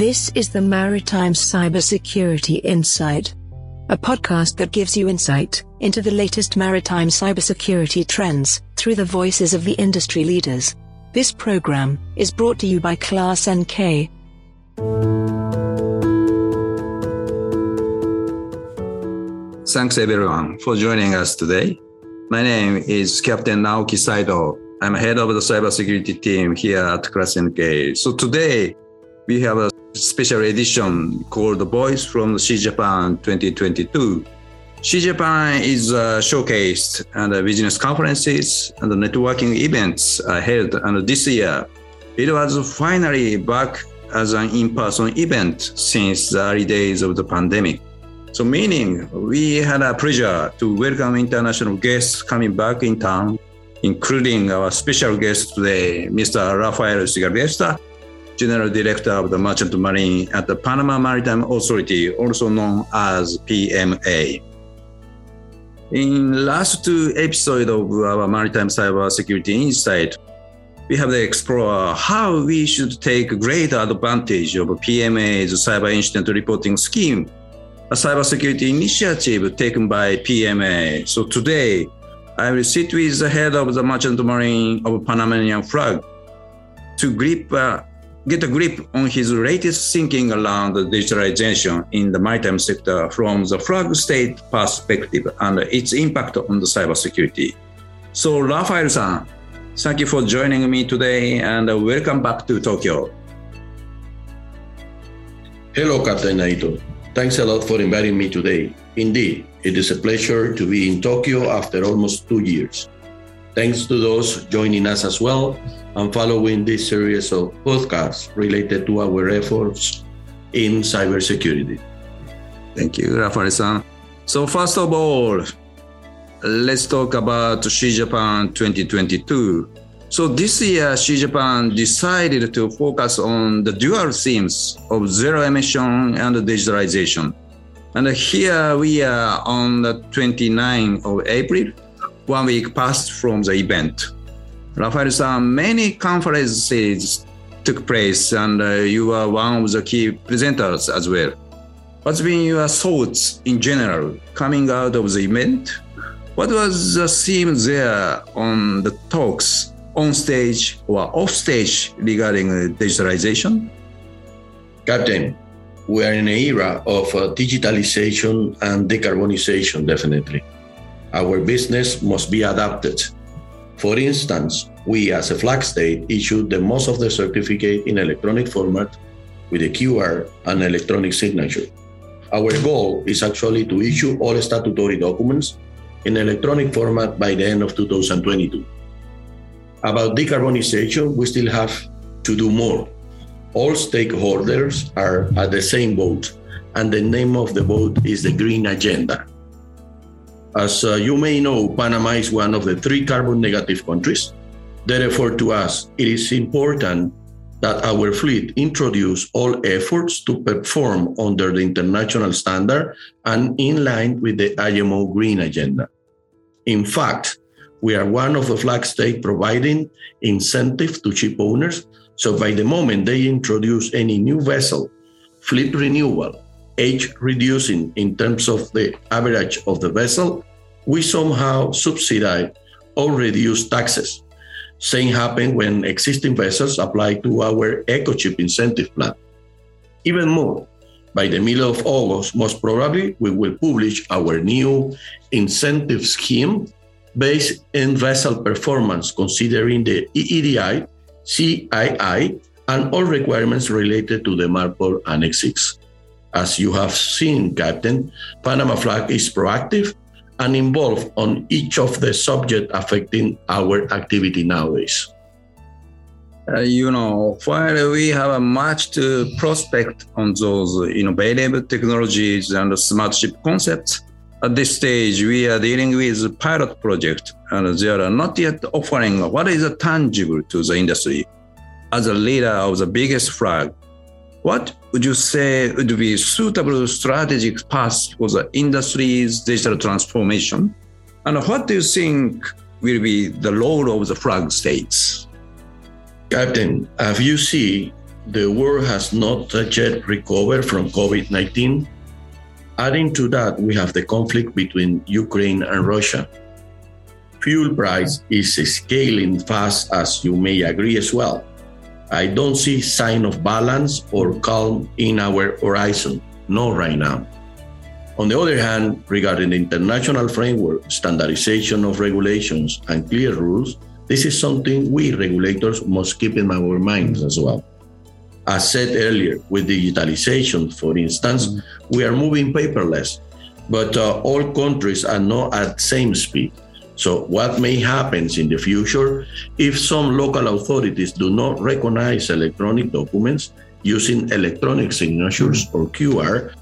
This is the Maritime Cybersecurity Insight, a podcast that gives you insight into the latest maritime cybersecurity trends through the voices of the industry leaders. This program is brought to you by Class NK. Thanks everyone for joining us today. My name is Captain Naoki Saito. I'm head of the cybersecurity team here at Class NK. So today we have a special edition called Voice from Sea Japan 2022. Sea Japan is uh, showcased and uh, business conferences and networking events are held and this year it was finally back as an in-person event since the early days of the pandemic. So meaning we had a pleasure to welcome international guests coming back in town, including our special guest today, Mr. Rafael Cigarruista, General Director of the Merchant Marine at the Panama Maritime Authority, also known as PMA. In last two episodes of our Maritime Cyber Security Insight, we have explored how we should take greater advantage of PMA's cyber incident reporting scheme a cybersecurity initiative taken by PMA. So today, I will sit with the head of the Merchant Marine of Panamanian flag to grip, uh, get a grip on his latest thinking around digitalization in the maritime sector from the flag state perspective and its impact on the cybersecurity. So, Rafael-san, thank you for joining me today and welcome back to Tokyo. Hello, Captain Naito. Thanks a lot for inviting me today. Indeed, it is a pleasure to be in Tokyo after almost two years. Thanks to those joining us as well and following this series of podcasts related to our efforts in cybersecurity. Thank you, Rafael-san. So first of all, let's talk about Sea Japan 2022. So this year, Sea Japan decided to focus on the dual themes of zero emission and digitalization. And here we are on the 29th of April, one week passed from the event. Rafael san, many conferences took place and uh, you were one of the key presenters as well. What's been your thoughts in general coming out of the event? What was the theme there on the talks on stage or off stage regarding digitalization? Captain, we are in an era of uh, digitalization and decarbonization, definitely. Our business must be adapted. For instance, we as a flag state issued the most of the certificate in electronic format with a QR and electronic signature. Our goal is actually to issue all statutory documents in electronic format by the end of 2022. About decarbonization, we still have to do more. All stakeholders are at the same boat, and the name of the boat is the Green Agenda. As uh, you may know, Panama is one of the three carbon negative countries. Therefore, to us, it is important that our fleet introduce all efforts to perform under the international standard and in line with the IMO Green Agenda. In fact, we are one of the flag states providing incentive to ship owners. So by the moment they introduce any new vessel, fleet renewal, age reducing in terms of the average of the vessel, we somehow subsidize or reduce taxes. Same happen when existing vessels apply to our EcoChip incentive plan. Even more, by the middle of August, most probably we will publish our new incentive scheme based in vessel performance, considering the EEDI, CII, and all requirements related to the MARPOL Annex 6. As you have seen, Captain, Panama Flag is proactive and involved on each of the subjects affecting our activity nowadays. Uh, you know, while we have a much to prospect on those innovative technologies and smart ship concepts, at this stage, we are dealing with a pilot project, and they are not yet offering what is tangible to the industry. As a leader of the biggest flag, what would you say would be suitable strategic path for the industry's digital transformation? And what do you think will be the role of the flag states? Captain, as you see, the world has not yet recovered from COVID 19. Adding to that, we have the conflict between Ukraine and Russia. Fuel price is scaling fast, as you may agree as well. I don't see sign of balance or calm in our horizon, not right now. On the other hand, regarding the international framework, standardization of regulations, and clear rules, this is something we regulators must keep in our minds as well. As said earlier, with digitalization, for instance, mm-hmm. we are moving paperless, but uh, all countries are not at same speed. So, what may happen in the future if some local authorities do not recognize electronic documents using electronic signatures or QR,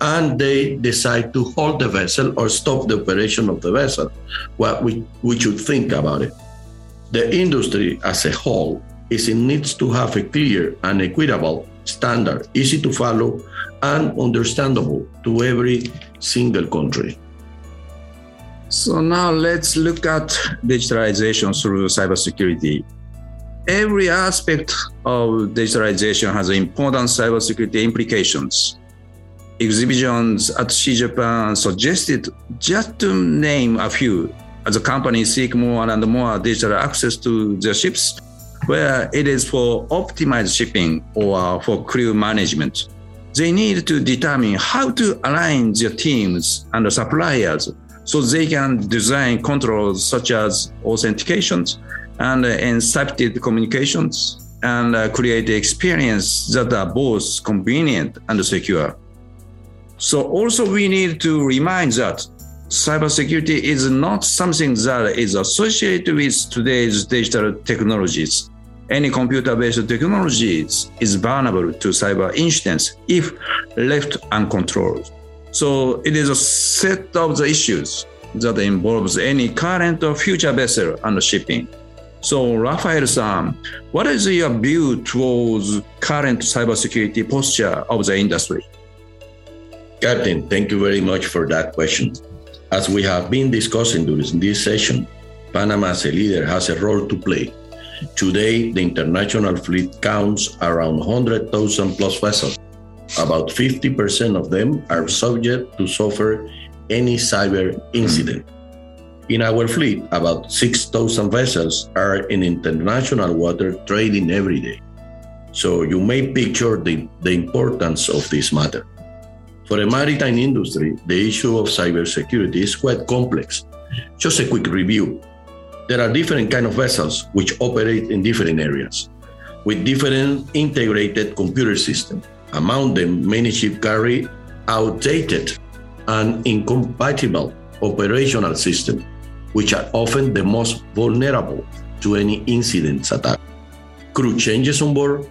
and they decide to hold the vessel or stop the operation of the vessel? What we, we should think about it. The industry as a whole is it needs to have a clear and equitable standard, easy to follow and understandable to every single country. So now let's look at digitalization through cybersecurity. Every aspect of digitalization has important cybersecurity implications. Exhibitions at Sea Japan suggested just to name a few as companies seek more and more digital access to their ships, where it is for optimized shipping or for crew management. They need to determine how to align their teams and the suppliers so they can design controls such as authentications and uh, encrypted communications and uh, create experience that are both convenient and secure. So also we need to remind that cybersecurity is not something that is associated with today's digital technologies. Any computer-based technologies is vulnerable to cyber incidents if left uncontrolled. So it is a set of the issues that involves any current or future vessel and shipping. So Rafael-san, what is your view towards current cybersecurity posture of the industry? Captain, thank you very much for that question. As we have been discussing during this session, Panama as a leader has a role to play. Today, the international fleet counts around 100,000 plus vessels. About 50% of them are subject to suffer any cyber incident. In our fleet, about 6,000 vessels are in international water trading every day. So you may picture the, the importance of this matter. For the maritime industry, the issue of cybersecurity is quite complex. Just a quick review. There are different kind of vessels which operate in different areas with different integrated computer systems. Among them, many ships carry outdated and incompatible operational systems, which are often the most vulnerable to any incidents attack. Crew changes on board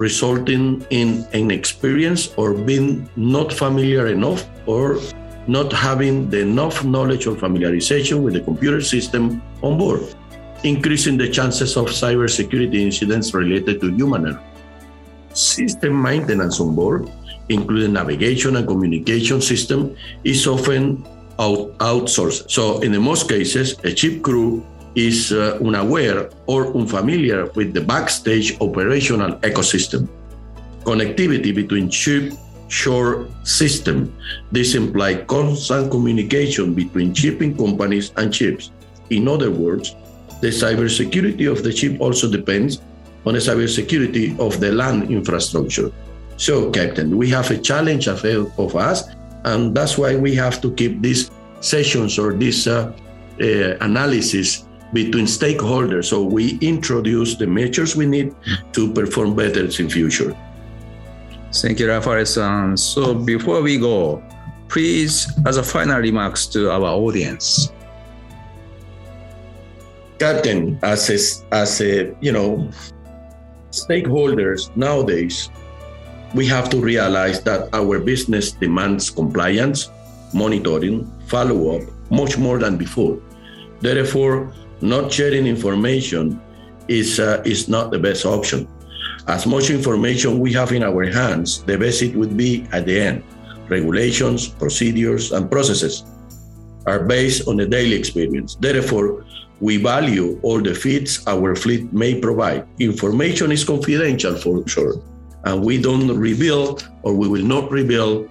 resulting in inexperience or being not familiar enough or not having the enough knowledge or familiarization with the computer system on board, increasing the chances of cybersecurity incidents related to human error. System maintenance on board, including navigation and communication system, is often out- outsourced. So, in the most cases, a ship crew is uh, unaware or unfamiliar with the backstage operational ecosystem. Connectivity between ship shore system. This implies constant communication between shipping companies and ships. In other words, the cybersecurity of the ship also depends on the cybersecurity of the land infrastructure. So, Captain, we have a challenge ahead of us, and that's why we have to keep these sessions or this uh, uh, analysis between stakeholders so we introduce the measures we need to perform better in future. Thank you, Rafael-san. So before we go, please, as a final remarks to our audience. Captain, as a, as a you know, stakeholders nowadays, we have to realize that our business demands compliance, monitoring, follow-up much more than before. Therefore, not sharing information is, uh, is not the best option. As much information we have in our hands, the best it would be at the end regulations, procedures, and processes. Are based on a daily experience. Therefore, we value all the feeds our fleet may provide. Information is confidential for sure, and we don't reveal or we will not reveal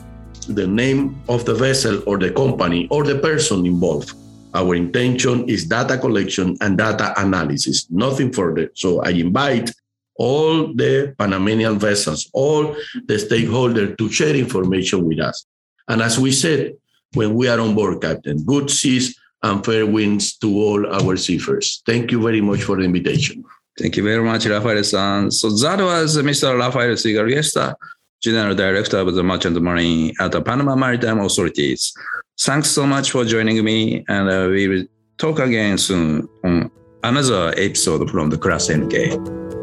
the name of the vessel or the company or the person involved. Our intention is data collection and data analysis, nothing further. So I invite all the Panamanian vessels, all the stakeholders to share information with us. And as we said, when we are on board, Captain, good seas and fair winds to all our seafarers. Thank you very much for the invitation. Thank you very much, Rafael-san. So that was Mr. Rafael Cigarruista, General Director of the Merchant Marine at the Panama Maritime Authorities. Thanks so much for joining me, and uh, we will talk again soon on another episode from the Class NK.